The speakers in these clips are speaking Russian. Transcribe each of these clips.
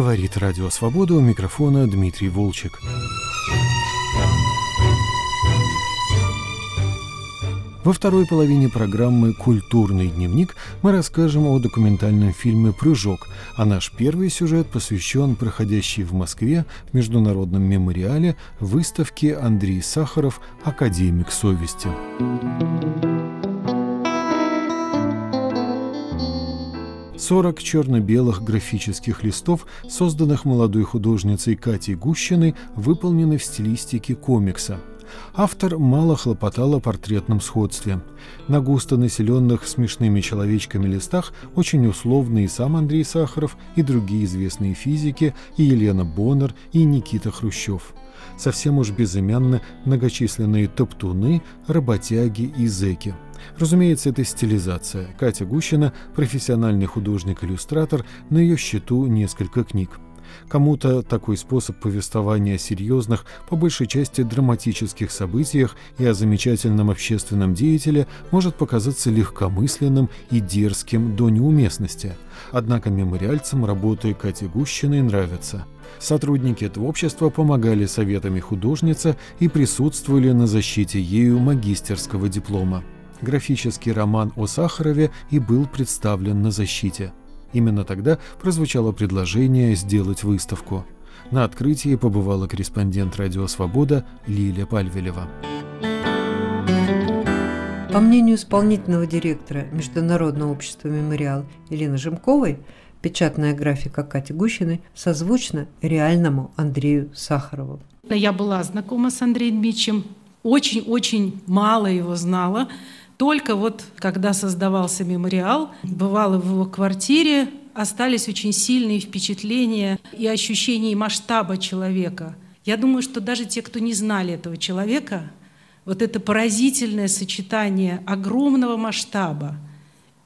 Говорит Радио Свобода у микрофона Дмитрий Волчек. Во второй половине программы «Культурный дневник» мы расскажем о документальном фильме «Прыжок», а наш первый сюжет посвящен проходящей в Москве в Международном мемориале выставке Андрей Сахаров «Академик совести». 40 черно-белых графических листов, созданных молодой художницей Катей Гущиной, выполнены в стилистике комикса. Автор мало хлопотал о портретном сходстве. На густо населенных смешными человечками листах очень условны и сам Андрей Сахаров, и другие известные физики, и Елена Боннер, и Никита Хрущев. Совсем уж безымянны многочисленные топтуны, работяги и зэки – Разумеется, это стилизация. Катя Гущина – профессиональный художник-иллюстратор, на ее счету несколько книг. Кому-то такой способ повествования о серьезных, по большей части драматических событиях и о замечательном общественном деятеле может показаться легкомысленным и дерзким до неуместности. Однако мемориальцам работы Кати Гущиной нравятся. Сотрудники этого общества помогали советами художницы и присутствовали на защите ею магистерского диплома графический роман о Сахарове и был представлен на защите. Именно тогда прозвучало предложение сделать выставку. На открытии побывала корреспондент «Радио Свобода» Лилия Пальвелева. По мнению исполнительного директора Международного общества «Мемориал» Елены Жемковой, печатная графика Кати Гущиной созвучна реальному Андрею Сахарову. Я была знакома с Андреем Дмитриевичем, очень-очень мало его знала, только вот когда создавался мемориал, бывало в его квартире, остались очень сильные впечатления и ощущения масштаба человека. Я думаю, что даже те, кто не знали этого человека, вот это поразительное сочетание огромного масштаба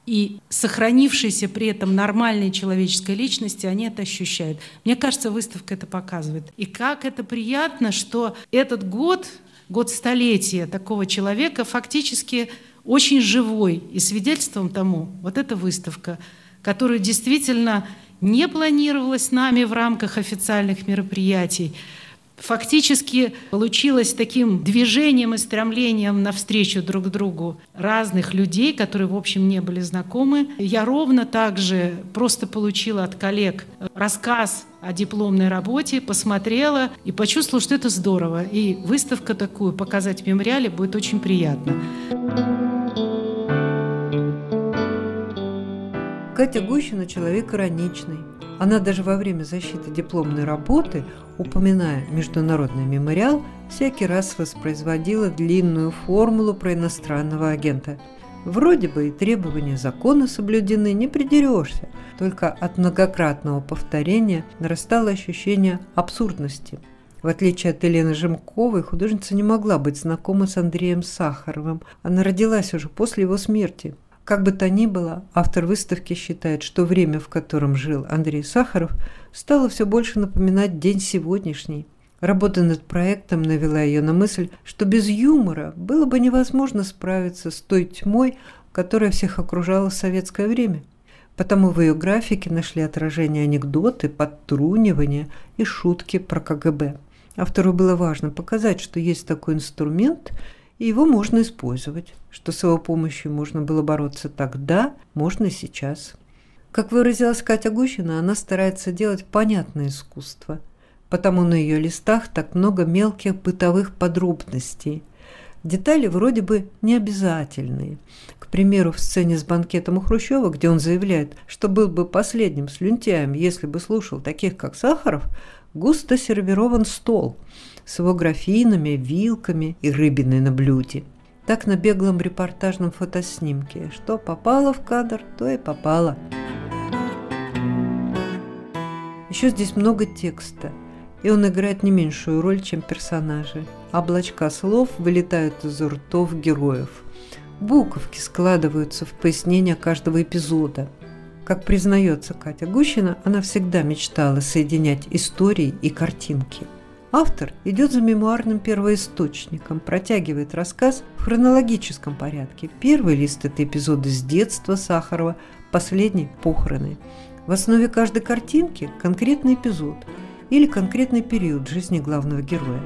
и сохранившейся при этом нормальной человеческой личности, они это ощущают. Мне кажется, выставка это показывает. И как это приятно, что этот год, год столетия такого человека, фактически очень живой. И свидетельством тому вот эта выставка, которая действительно не планировалась нами в рамках официальных мероприятий, фактически получилось таким движением и стремлением навстречу друг другу разных людей, которые, в общем, не были знакомы. Я ровно так же просто получила от коллег рассказ о дипломной работе, посмотрела и почувствовала, что это здорово. И выставка такую показать в мемориале будет очень приятно. Катя Гущина человек ироничный. Она даже во время защиты дипломной работы, упоминая международный мемориал, всякий раз воспроизводила длинную формулу про иностранного агента. Вроде бы и требования закона соблюдены, не придерешься, только от многократного повторения нарастало ощущение абсурдности. В отличие от Елены Жемковой, художница не могла быть знакома с Андреем Сахаровым. Она родилась уже после его смерти – как бы то ни было, автор выставки считает, что время, в котором жил Андрей Сахаров, стало все больше напоминать день сегодняшний. Работа над проектом навела ее на мысль, что без юмора было бы невозможно справиться с той тьмой, которая всех окружала в советское время. Потому в ее графике нашли отражение анекдоты, подтрунивания и шутки про КГБ. Автору было важно показать, что есть такой инструмент – и его можно использовать, что с его помощью можно было бороться тогда, можно и сейчас. Как выразилась Катя Гущина, она старается делать понятное искусство, потому на ее листах так много мелких бытовых подробностей. Детали вроде бы не обязательные. К примеру, в сцене с банкетом у Хрущева, где он заявляет, что был бы последним слюнтяем, если бы слушал таких, как Сахаров, густо сервирован стол – с его графинами, вилками и рыбиной на блюде. Так на беглом репортажном фотоснимке. Что попало в кадр, то и попало. Еще здесь много текста, и он играет не меньшую роль, чем персонажи. Облачка слов вылетают из ртов героев. Буковки складываются в пояснение каждого эпизода. Как признается Катя Гущина, она всегда мечтала соединять истории и картинки – Автор идет за мемуарным первоисточником, протягивает рассказ в хронологическом порядке. Первый лист – это эпизоды с детства Сахарова, последний – похороны. В основе каждой картинки конкретный эпизод или конкретный период жизни главного героя.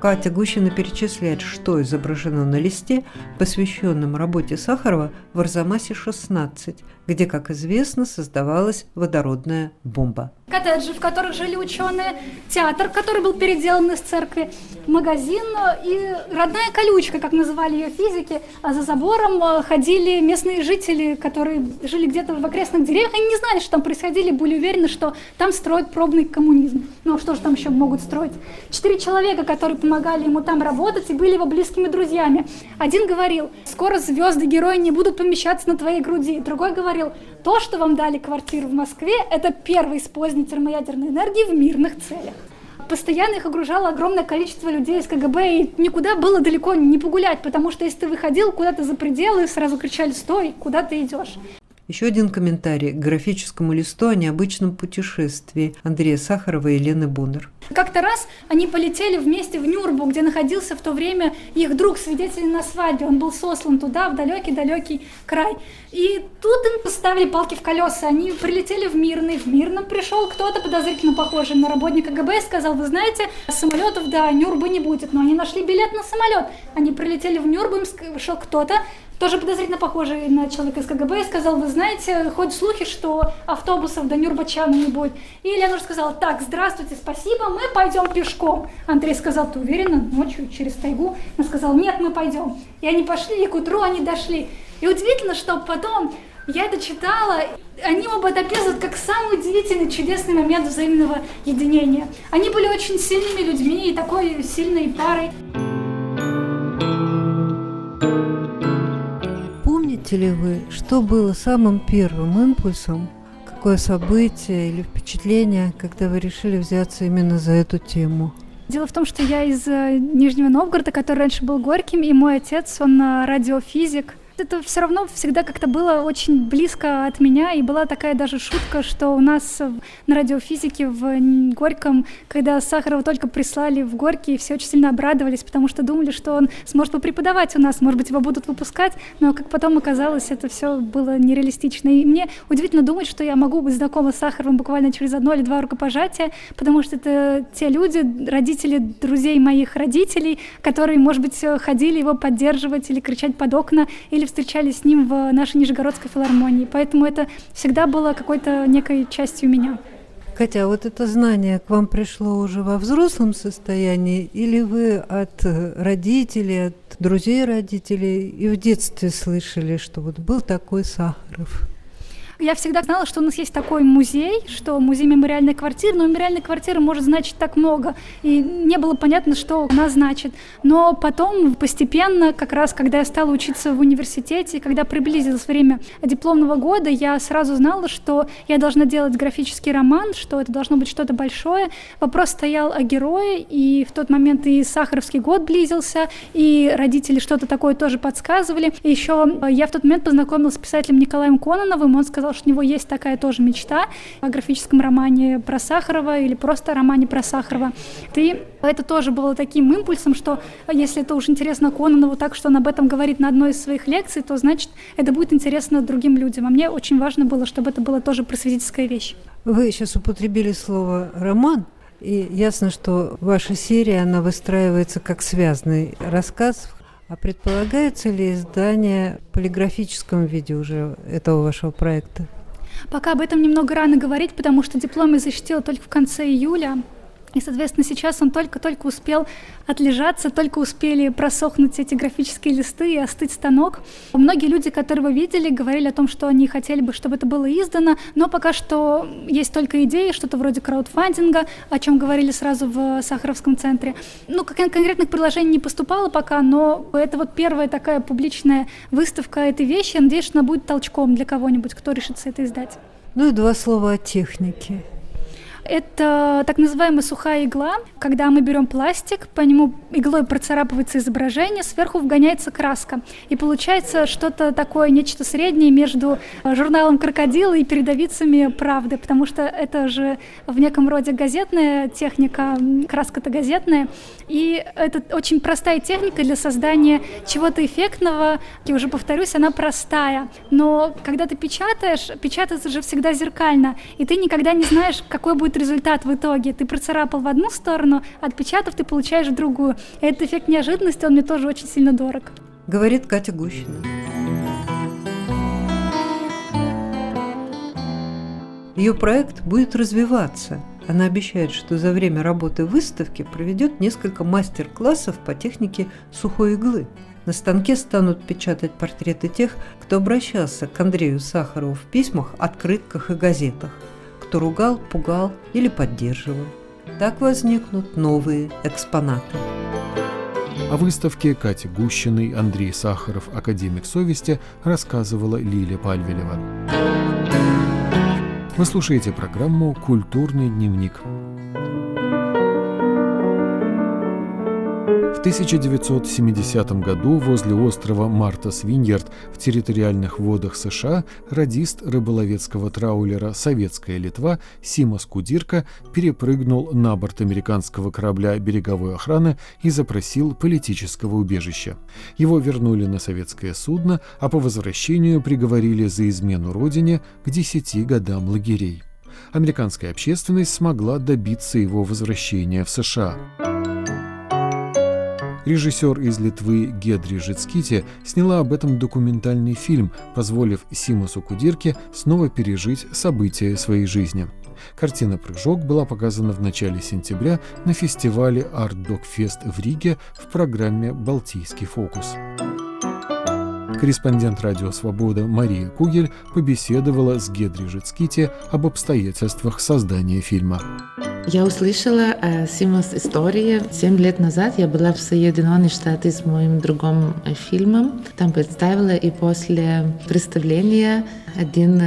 Катя Гущина перечисляет, что изображено на листе, посвященном работе Сахарова в Арзамасе-16, где, как известно, создавалась водородная бомба. Коттеджи, в которых жили ученые, театр, который был переделан из церкви, магазин и родная колючка, как называли ее физики. А за забором э, ходили местные жители, которые жили где-то в окрестных деревьях. Они не знали, что там происходили, были уверены, что там строят пробный коммунизм. Ну, а что же там еще могут строить? Четыре человека, которые помогали ему там работать и были его близкими друзьями. Один говорил, скоро звезды герои не будут помещаться на твоей груди. Другой говорил, то, что вам дали квартиру в Москве, это первый использование термоядерной энергии в мирных целях постоянно их огружало огромное количество людей из КГБ, и никуда было далеко не погулять, потому что если ты выходил куда-то за пределы, сразу кричали «Стой! Куда ты идешь?» Еще один комментарий к графическому листу о необычном путешествии Андрея Сахарова и Елены Бунер. Как-то раз они полетели вместе в Нюрбу, где находился в то время их друг, свидетель на свадьбе. Он был сослан туда, в далекий-далекий край. И тут им поставили палки в колеса. Они прилетели в Мирный. В Мирном пришел кто-то подозрительно похожий на работника КГБ и сказал, вы знаете, самолетов до Нюрбы не будет. Но они нашли билет на самолет. Они прилетели в Нюрбу, им пришел кто-то, тоже подозрительно похожий на человека из КГБ, сказал, вы знаете, ходят слухи, что автобусов до Нюрбачана не будет. И Леонор сказала, так, здравствуйте, спасибо, мы пойдем пешком. Андрей сказал, ты уверена, ночью через тайгу? Она сказала, нет, мы пойдем. И они пошли, и к утру они дошли. И удивительно, что потом я это читала, они оба это описывают как самый удивительный, чудесный момент взаимного единения. Они были очень сильными людьми и такой сильной парой. Помните ли вы, что было самым первым импульсом, какое событие или впечатление, когда вы решили взяться именно за эту тему? Дело в том, что я из э, Нижнего Новгорода, который раньше был Горьким, и мой отец, он э, радиофизик, это все равно всегда как-то было очень близко от меня, и была такая даже шутка, что у нас на радиофизике в Горьком, когда Сахарова только прислали в Горький, все очень сильно обрадовались, потому что думали, что он сможет преподавать у нас, может быть, его будут выпускать, но как потом оказалось, это все было нереалистично. И мне удивительно думать, что я могу быть знакома с Сахаровым буквально через одно или два рукопожатия, потому что это те люди, родители друзей моих родителей, которые, может быть, ходили его поддерживать или кричать под окна, или встречались с ним в нашей Нижегородской филармонии, поэтому это всегда было какой-то некой частью меня. Катя, а вот это знание к вам пришло уже во взрослом состоянии, или вы от родителей, от друзей родителей и в детстве слышали, что вот был такой Сахаров? Я всегда знала, что у нас есть такой музей, что музей мемориальной квартиры, но мемориальная квартира может значить так много, и не было понятно, что она значит. Но потом постепенно, как раз когда я стала учиться в университете, когда приблизилось время дипломного года, я сразу знала, что я должна делать графический роман, что это должно быть что-то большое. Вопрос стоял о герое, и в тот момент и Сахаровский год близился, и родители что-то такое тоже подсказывали. И еще я в тот момент познакомилась с писателем Николаем Кононовым, он сказал, сказал, что у него есть такая тоже мечта о графическом романе про Сахарова или просто о романе про Сахарова. И это тоже было таким импульсом, что если это уж интересно Кононову так, что он об этом говорит на одной из своих лекций, то значит это будет интересно другим людям. А мне очень важно было, чтобы это была тоже просветительская вещь. Вы сейчас употребили слово «роман», и ясно, что ваша серия, она выстраивается как связанный рассказ, а предполагается ли издание в полиграфическом виде уже этого вашего проекта? Пока об этом немного рано говорить, потому что диплом я защитила только в конце июля. И, соответственно, сейчас он только-только успел отлежаться, только успели просохнуть эти графические листы и остыть станок. Многие люди, которые вы видели, говорили о том, что они хотели бы, чтобы это было издано, но пока что есть только идеи, что-то вроде краудфандинга, о чем говорили сразу в Сахаровском центре. Ну, конкретных предложений не поступало пока, но это вот первая такая публичная выставка этой вещи. Я надеюсь, что она будет толчком для кого-нибудь, кто решится это издать. Ну и два слова о технике. Это так называемая сухая игла, когда мы берем пластик, по нему иглой процарапывается изображение, сверху вгоняется краска. И получается что-то такое, нечто среднее между журналом «Крокодил» и передовицами «Правды», потому что это же в неком роде газетная техника, краска-то газетная. И это очень простая техника для создания чего-то эффектного. И уже повторюсь, она простая. Но когда ты печатаешь, печатается же всегда зеркально, и ты никогда не знаешь, какой будет результат в итоге. Ты процарапал в одну сторону, отпечатав ты получаешь в другую. Этот эффект неожиданности, он мне тоже очень сильно дорог. Говорит Катя Гущина. Ее проект будет развиваться. Она обещает, что за время работы выставки проведет несколько мастер-классов по технике сухой иглы. На станке станут печатать портреты тех, кто обращался к Андрею Сахарову в письмах, открытках и газетах, кто ругал, пугал или поддерживал. Так возникнут новые экспонаты. О выставке Кати Гущиной, Андрей Сахаров, академик совести, рассказывала Лилия Пальвелева. Вы слушаете программу «Культурный дневник». В 1970 году возле острова Мартас Виньярд в территориальных водах США радист рыболовецкого траулера «Советская Литва» Симас Кудирка перепрыгнул на борт американского корабля береговой охраны и запросил политического убежища. Его вернули на советское судно, а по возвращению приговорили за измену родине к 10 годам лагерей. Американская общественность смогла добиться его возвращения в США. Режиссер из Литвы Гедри Жицкити сняла об этом документальный фильм, позволив Симусу Кудирке снова пережить события своей жизни. Картина «Прыжок» была показана в начале сентября на фестивале Art Dog Fest в Риге в программе «Балтийский фокус». Корреспондент «Радио Свобода» Мария Кугель побеседовала с Гедри Жицкити об обстоятельствах создания фильма. Я услышала э, Симас истории. Семь лет назад я была в Соединенных Штатах с моим другом э, фильмом. Там представила, и после представления один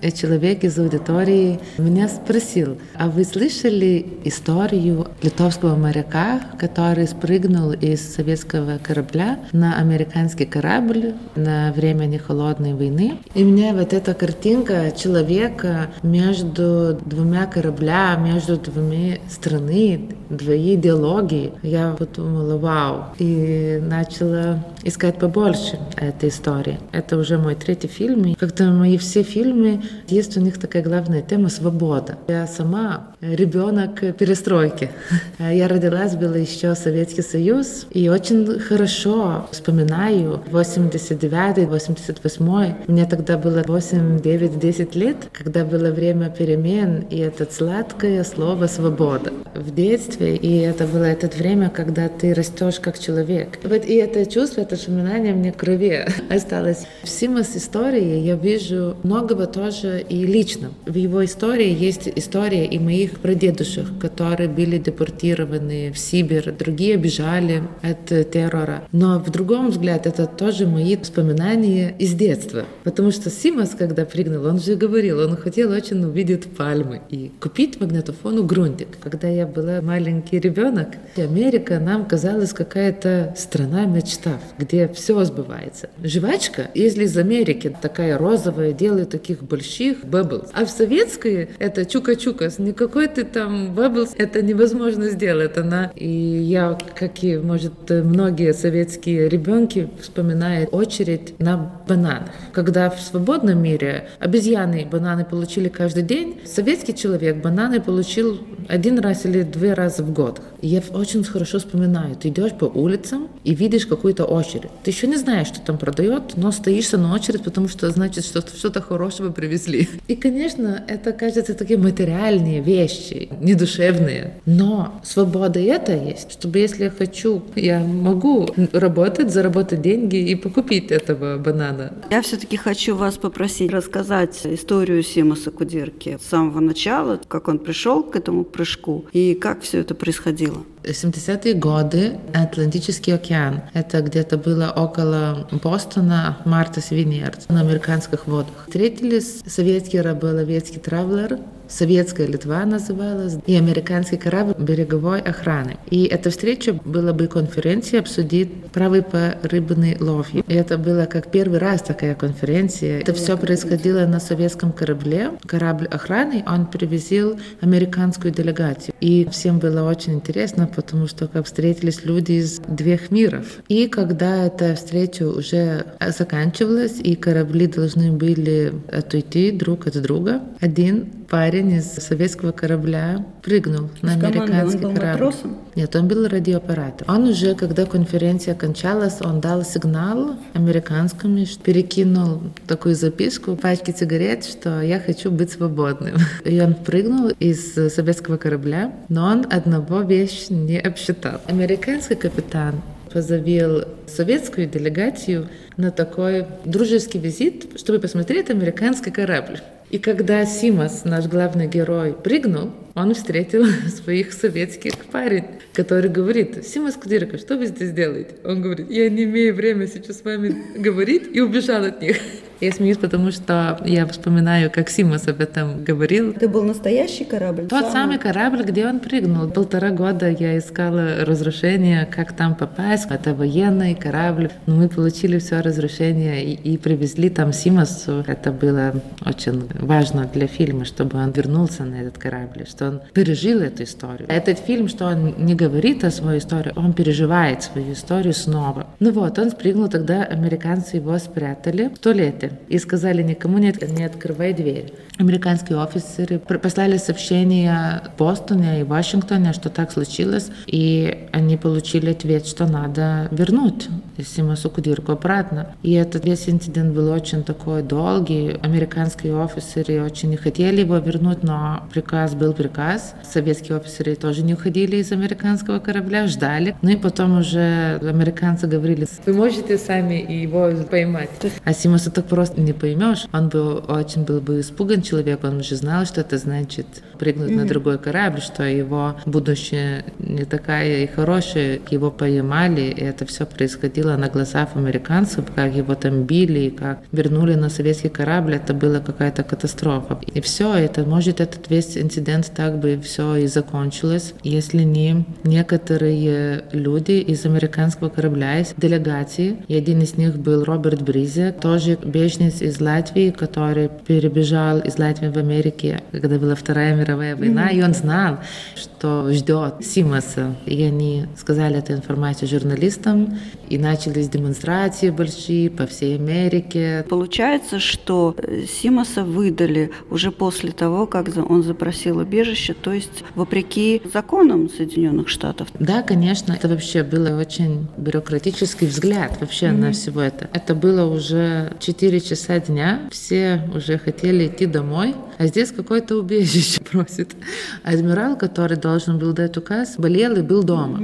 э, человек из аудитории меня спросил, а вы слышали историю литовского моряка, который спрыгнул из советского корабля на американский корабль на время холодной войны? И мне вот эта картинка человека между двумя кораблями, между двумя страны, две идеологии, я подумала, вау, и начала искать побольше этой истории. Это уже мой третий фильм, и как-то мои все фильмы, есть у них такая главная тема — свобода. Я сама ребенок перестройки. Я родилась, был еще Советский Союз, и очень хорошо вспоминаю 89-88. Мне тогда было 8, 9, 10 лет, когда было время перемен, и это сладкое слово «свобода» в детстве, и это было это время, когда ты растешь как человек. Вот и это чувство, это воспоминание мне крови осталось. В Симас истории я вижу многого тоже и лично. В его истории есть история и моих прадедушек, которые были депортированы в Сибирь, другие бежали от террора. Но в другом взгляд это тоже мои воспоминания из детства. Потому что Симас, когда прыгнул, он же говорил, он хотел очень увидеть пальмы и купить магнитофон Grundig. Когда я была маленький ребенок, Америка нам казалась какая-то страна мечта, где все сбывается. Жвачка, если из Америки такая розовая, делает таких больших bubbles. А в советской это чука-чука, никакой ты там bubbles, это невозможно сделать. Она, и я, как и, может, многие советские ребенки, вспоминают очередь на бананах. Когда в свободном мире обезьяны бананы получили каждый день, советский человек бананы получил один раз или два раза в год. И я очень хорошо вспоминаю, ты идешь по улицам и видишь какую-то очередь. Ты еще не знаешь, что там продает, но стоишься на очередь, потому что значит, что что-то хорошего привезли. И, конечно, это кажется такие материальные вещи, недушевные. Но свобода это есть, чтобы если я хочу, я могу работать, заработать деньги и покупить этого банана. Я все-таки хочу вас попросить рассказать историю Симаса Кудирки с самого начала, как он пришел к этому прыжку и как все это происходило. 70-е годы Атлантический океан. Это где-то было около Бостона, Мартас Виньярд на американских водах. Встретились советский раболовецкий травлер советская Литва называлась, и американский корабль береговой охраны. И эта встреча была бы конференция обсудить правы по рыбной ловле. И это было как первый раз такая конференция. Это все происходило на советском корабле. Корабль охраны, он привезил американскую делегацию. И всем было очень интересно, потому что как встретились люди из двух миров. И когда эта встреча уже заканчивалась, и корабли должны были отойти друг от друга, один парень из советского корабля прыгнул на американский он был корабль. матросом? Нет, он был радиооператор. Он уже, когда конференция кончалась, он дал сигнал американскому, что перекинул такую записку, пачки сигарет, что я хочу быть свободным. И он прыгнул из советского корабля, но он одного вещи не обсчитал. Американский капитан позовил советскую делегацию на такой дружеский визит, чтобы посмотреть американский корабль. И когда Симас, наш главный герой, прыгнул, он встретил своих советских парень, который говорит, Симас Кудирка, что вы здесь делаете? Он говорит, я не имею времени сейчас с вами говорить, и убежал от них. Я смеюсь, потому что я вспоминаю, как Симас об этом говорил. Это был настоящий корабль? Тот самый корабль, где он прыгнул. Полтора года я искала разрушение, как там попасть. Это военный корабль. Но мы получили все разрушение и, и привезли там Симасу. Это было очень важно для фильма, чтобы он вернулся на этот корабль, что он пережил эту историю. Этот фильм, что он не говорит о своей истории, он переживает свою историю снова. Ну вот, он спрыгнул, тогда американцы его спрятали в туалете и сказали никому не, не открывай дверь. Американские офицеры послали сообщение в Бостоне и Вашингтоне, что так случилось, и они получили ответ, что надо вернуть Симасу Кудирку обратно. И этот весь инцидент был очень такой долгий. Американские офицеры очень не хотели его вернуть, но приказ был приказ. Советские офицеры тоже не уходили из американского корабля, ждали. Ну и потом уже американцы говорили, вы можете сами его поймать. А Симасу так просто не поймешь. Он бы очень был бы испуган человек, он уже знал, что это значит прыгнуть mm-hmm. на другой корабль, что его будущее не такая и хорошая, его поймали, и это все происходило на глазах американцев, как его там били, как вернули на советский корабль, это была какая-то катастрофа. И все, это может этот весь инцидент так бы все и закончилось, если не некоторые люди из американского корабля, из делегации, и один из них был Роберт Бризе, тоже беженец из Латвии, который перебежал из Латвии в Америке, когда была Вторая мировая война, mm-hmm. и он знал, что ждет Симаса. И они сказали эту информацию журналистам, и начались демонстрации большие по всей Америке. Получается, что Симаса выдали уже после того, как он запросил убежище, то есть вопреки законам Соединенных Штатов. Да, конечно, это вообще было очень бюрократический взгляд вообще mm-hmm. на все это. Это было уже 4 часа дня, все уже хотели идти домой, а здесь какое-то убежище просит. Адмирал, который должен был дать указ, болел и был дома.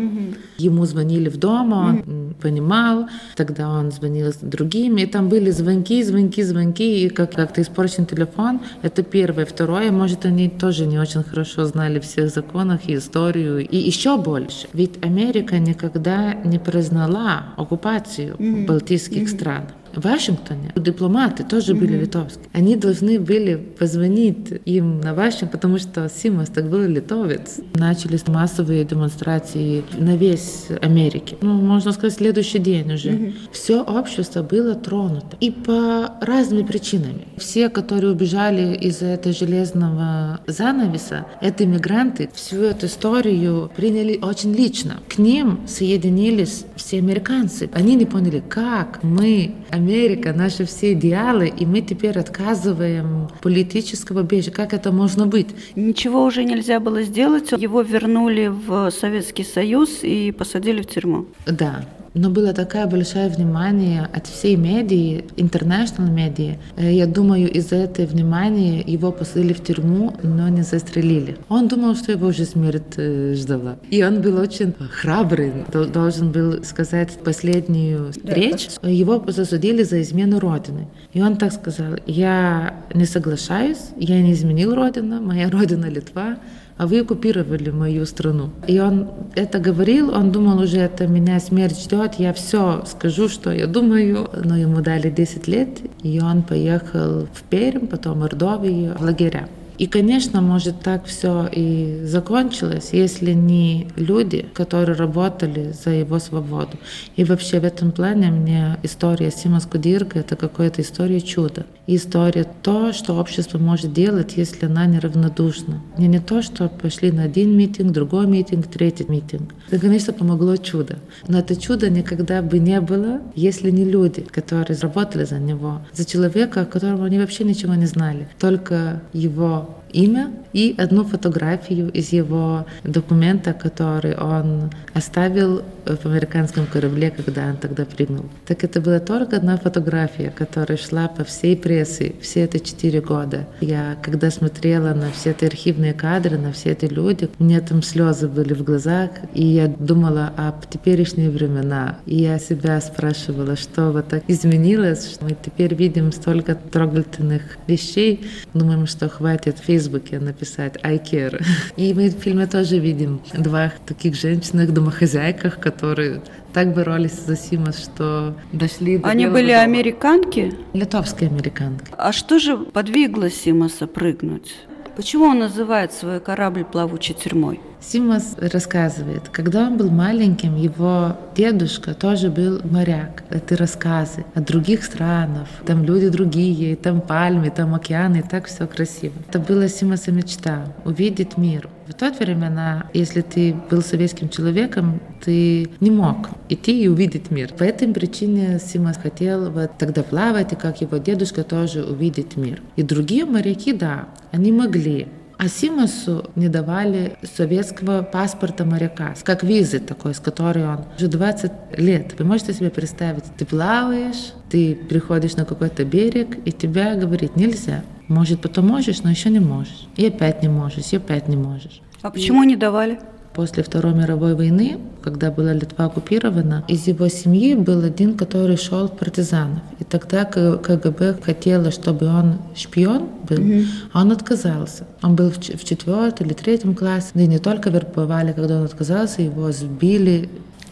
Ему звонили в дом, он понимал, тогда он звонил с другими, и там были звонки, звонки, звонки, и как- как-то испорчен телефон. Это первое. Второе, может, они тоже не очень хорошо знали всех законов и историю. И еще больше. Ведь Америка никогда не признала оккупацию mm-hmm. балтийских mm-hmm. стран. В Вашингтоне дипломаты тоже были mm-hmm. литовские. Они должны были позвонить им на Вашингтон, потому что Симас так был литовец. Начались массовые демонстрации на весь Америке. Ну, можно сказать, следующий день уже. Mm-hmm. Все общество было тронуто. И по разными причинами. Все, которые убежали из этого железного занавеса, это иммигранты, всю эту историю приняли очень лично. К ним соединились все американцы. Они не поняли, как мы, Америка, наши все идеалы, и мы теперь отказываем политического бежа. Как это можно быть? Ничего уже нельзя было сделать. Его вернули в Советский Союз и посадили в тюрьму. Да, но было такое большое внимание от всей медии, international медии. Я думаю, из-за этого внимания его посадили в тюрьму, но не застрелили. Он думал, что его уже смерть ждала. И он был очень храбрый, должен был сказать последнюю речь. Его засудили за измену Родины. И он так сказал, я не соглашаюсь, я не изменил Родину, моя Родина Литва, а вы оккупировали мою страну. И он это говорил, он думал уже, это меня смерть ждет, я все скажу, что я думаю. Но ему дали 10 лет, и он поехал в Пермь, потом в Мордовию, в лагеря. И, конечно, может так все и закончилось, если не люди, которые работали за его свободу. И вообще в этом плане мне история Сима Скудирка — это какая-то история чуда. история то, что общество может делать, если она неравнодушна. Не не то, что пошли на один митинг, другой митинг, третий митинг. Это, конечно, помогло чудо. Но это чудо никогда бы не было, если не люди, которые работали за него, за человека, о котором они вообще ничего не знали. Только его имя и одну фотографию из его документа, который он оставил в американском корабле, когда он тогда прыгнул. Так это была только одна фотография, которая шла по всей прессе все эти четыре года. Я, когда смотрела на все эти архивные кадры, на все эти люди, у меня там слезы были в глазах, и я думала об теперешние времена. И я себя спрашивала, что вот так изменилось, что мы теперь видим столько трогательных вещей, думаем, что хватит в Фейсбуке написать «I care». И мы в фильме тоже видим двух таких женщин, домохозяйках, которые так боролись за Симас, что дошли до Они были дома. американки? Литовские американки. А что же подвигло Симаса прыгнуть? Почему он называет свой корабль плавучей тюрьмой? Симас рассказывает, когда он был маленьким, его дедушка тоже был моряк. Это рассказы о других странах, там люди другие, там пальмы, там океаны, и так все красиво. Это была Симаса мечта — увидеть мир. В тот времена, если ты был советским человеком, ты не мог идти и увидеть мир. По этой причине Симас хотел вот тогда плавать, и как его дедушка тоже увидеть мир. И другие моряки, да, они могли, а Симасу не давали советского паспорта моряка, как визы такой, с которой он уже 20 лет. Вы можете себе представить, ты плаваешь, ты приходишь на какой-то берег, и тебя говорит нельзя. Может, потом можешь, но еще не можешь. И опять не можешь, и опять не можешь. А почему не давали? После Второй мировой войны, когда была Литва оккупирована, из его семьи был один, который шел в партизанов. И тогда КГБ хотела, чтобы он шпион был, а он отказался. Он был в четвертом или третьем классе. И не только вербовали, когда он отказался, его сбили.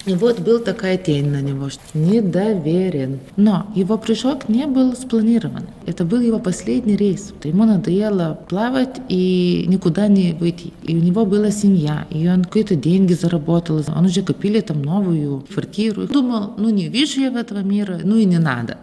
И вот был такая тень на него, что недоверен. Но его прыжок не был спланирован. Это был его последний рейс. Ему надоело плавать и никуда не выйти. И у него была семья, и он какие-то деньги заработал. Он уже купили там новую квартиру. Думал, ну не вижу я в этого мира, ну и не надо.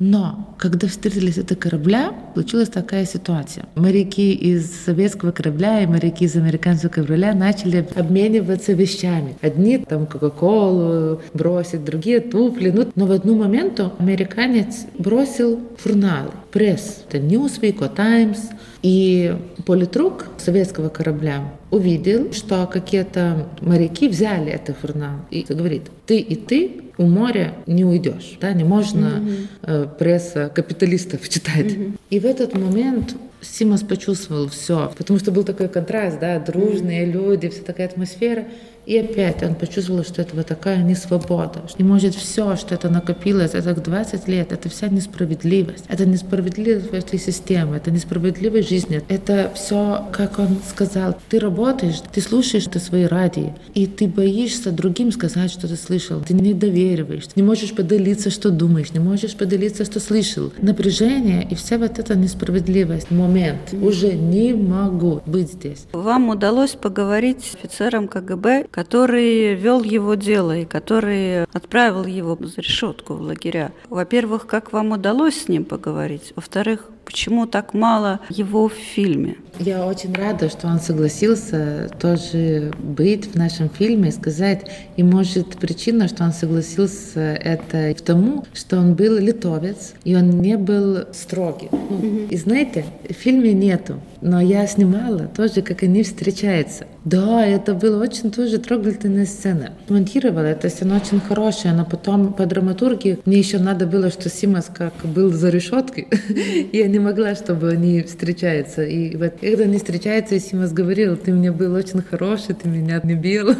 Но когда встретились это корабля, случилась такая ситуация. Моряки из советского корабля и моряки из американского корабля начали обмениваться вещами. Одни там Кока-Колу бросить, другие туфли. Ну, но в одну моменту американец бросил журналы, пресс, это Newsweek, о Times. И политрук советского корабля увидел, что какие-то моряки взяли этот журнал и говорит, ты и ты у моря не уйдешь, да, не можно э, пресса капиталистов читать. И в этот момент Симас почувствовал все, потому что был такой контраст, да, дружные люди, вся такая атмосфера. И опять он почувствовал, что это вот такая несвобода. Что не может все, что это накопилось, это 20 лет, это вся несправедливость. Это несправедливость этой системе, это несправедливость жизни. Это все, как он сказал, ты работаешь, ты слушаешь ты свои радио, и ты боишься другим сказать, что ты слышал. Ты не довериваешь, не можешь поделиться, что думаешь, не можешь поделиться, что слышал. Напряжение и вся вот эта несправедливость. Момент. Уже не могу быть здесь. Вам удалось поговорить с офицером КГБ, который вел его дело и который отправил его за решетку в лагеря. Во-первых, как вам удалось с ним поговорить? Во-вторых, почему так мало его в фильме? Я очень рада, что он согласился тоже быть в нашем фильме и сказать. И может причина, что он согласился, это в тому, что он был литовец, и он не был строгий. Ну, И знаете, в фильме нету, но я снимала тоже, как они встречаются. Да, это была очень тоже трогательная сцена. Монтировала, эта сцена очень хорошая, но потом по драматургии мне еще надо было, что Симас как был за решеткой, и я не могла, чтобы они встречаются. И вот когда они встречаются, Симас говорил, ты мне был очень хороший, ты меня не бил.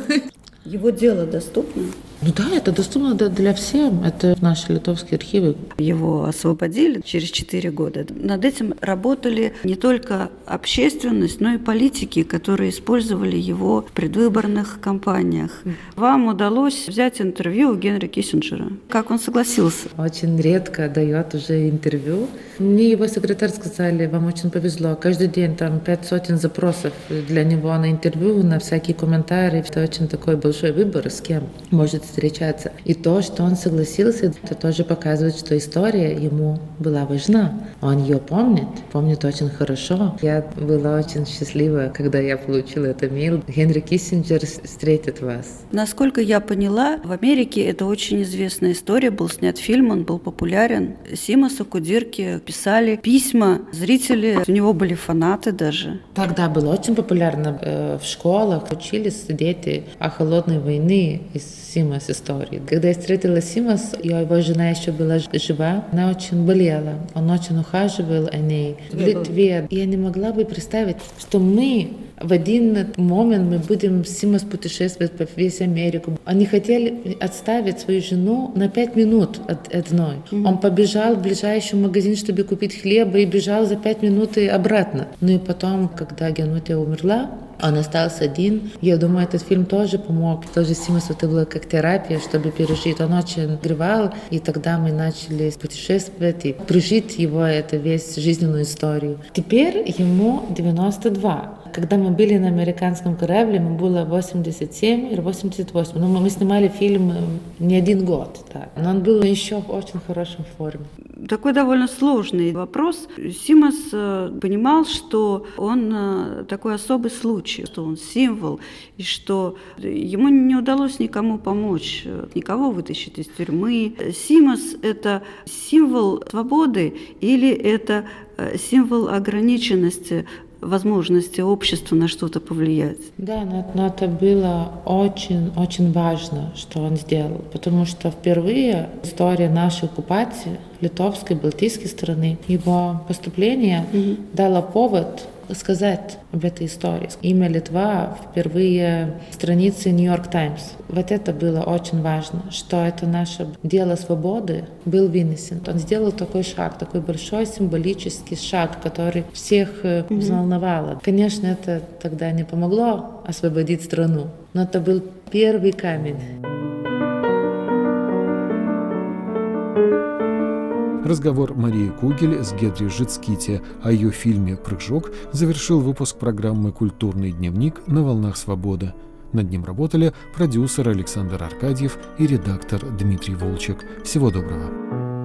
Его дело доступно? Ну да, это доступно для всех. Это наши литовские архивы. Его освободили через 4 года. Над этим работали не только общественность, но и политики, которые использовали его в предвыборных кампаниях. Вам удалось взять интервью у Генри Киссинджера. Как он согласился? Очень редко дает уже интервью. Мне его секретарь сказали, вам очень повезло. Каждый день там пять сотен запросов для него на интервью, на всякие комментарии. Это очень такой большой выбор, с кем может встречаться. И то, что он согласился, это тоже показывает, что история ему была важна. Он ее помнит, помнит очень хорошо. Я была очень счастлива, когда я получила это мейл. Генри Киссинджер встретит вас. Насколько я поняла, в Америке это очень известная история. Был снят фильм, он был популярен. Симаса Кудирки писали письма. Зрители, у него были фанаты даже. Тогда было очень популярно э, в школах. Учились дети о холодной войне из Симас истории. Когда я встретила Симас, его жена еще была жива, она очень болела. Он очень ухаживал о ней в Литве. Я не могла бы представить, что мы в один момент мы будем с Симас путешествовать по всей Америку. Они хотели отставить свою жену на пять минут от одной. Mm-hmm. Он побежал в ближайший магазин, чтобы купить хлеба, и бежал за пять минут и обратно. Ну и потом, когда Генутия умерла, он остался один. Я думаю, этот фильм тоже помог. Тоже Симусу это было как терапия, чтобы пережить. Он очень гревал, и тогда мы начали путешествовать и прожить его, это весь жизненную историю. Теперь ему 92. Когда мы были на американском корабле, ему было 87 или 88. Но мы снимали фильм э, не один год. Да. Но он был еще в очень хорошем форме. Такой довольно сложный вопрос. Симас э, понимал, что он э, такой особый случай, что он символ, и что ему не удалось никому помочь, никого вытащить из тюрьмы. Симас – это символ свободы или это символ ограниченности возможности общества на что-то повлиять. Да, но, но это было очень-очень важно, что он сделал, потому что впервые история нашей оккупации литовской, балтийской страны, его поступление mm-hmm. дало повод сказать об этой истории. Имя Литва впервые страницы Нью-Йорк Таймс. Вот это было очень важно, что это наше дело свободы был вынесен. Он сделал такой шаг, такой большой символический шаг, который всех mm-hmm. взволновал. Конечно, это тогда не помогло освободить страну, но это был первый камень. Разговор Марии Кугель с Гедри Жицкити о ее фильме «Прыжок» завершил выпуск программы «Культурный дневник» на «Волнах свободы». Над ним работали продюсер Александр Аркадьев и редактор Дмитрий Волчек. Всего доброго.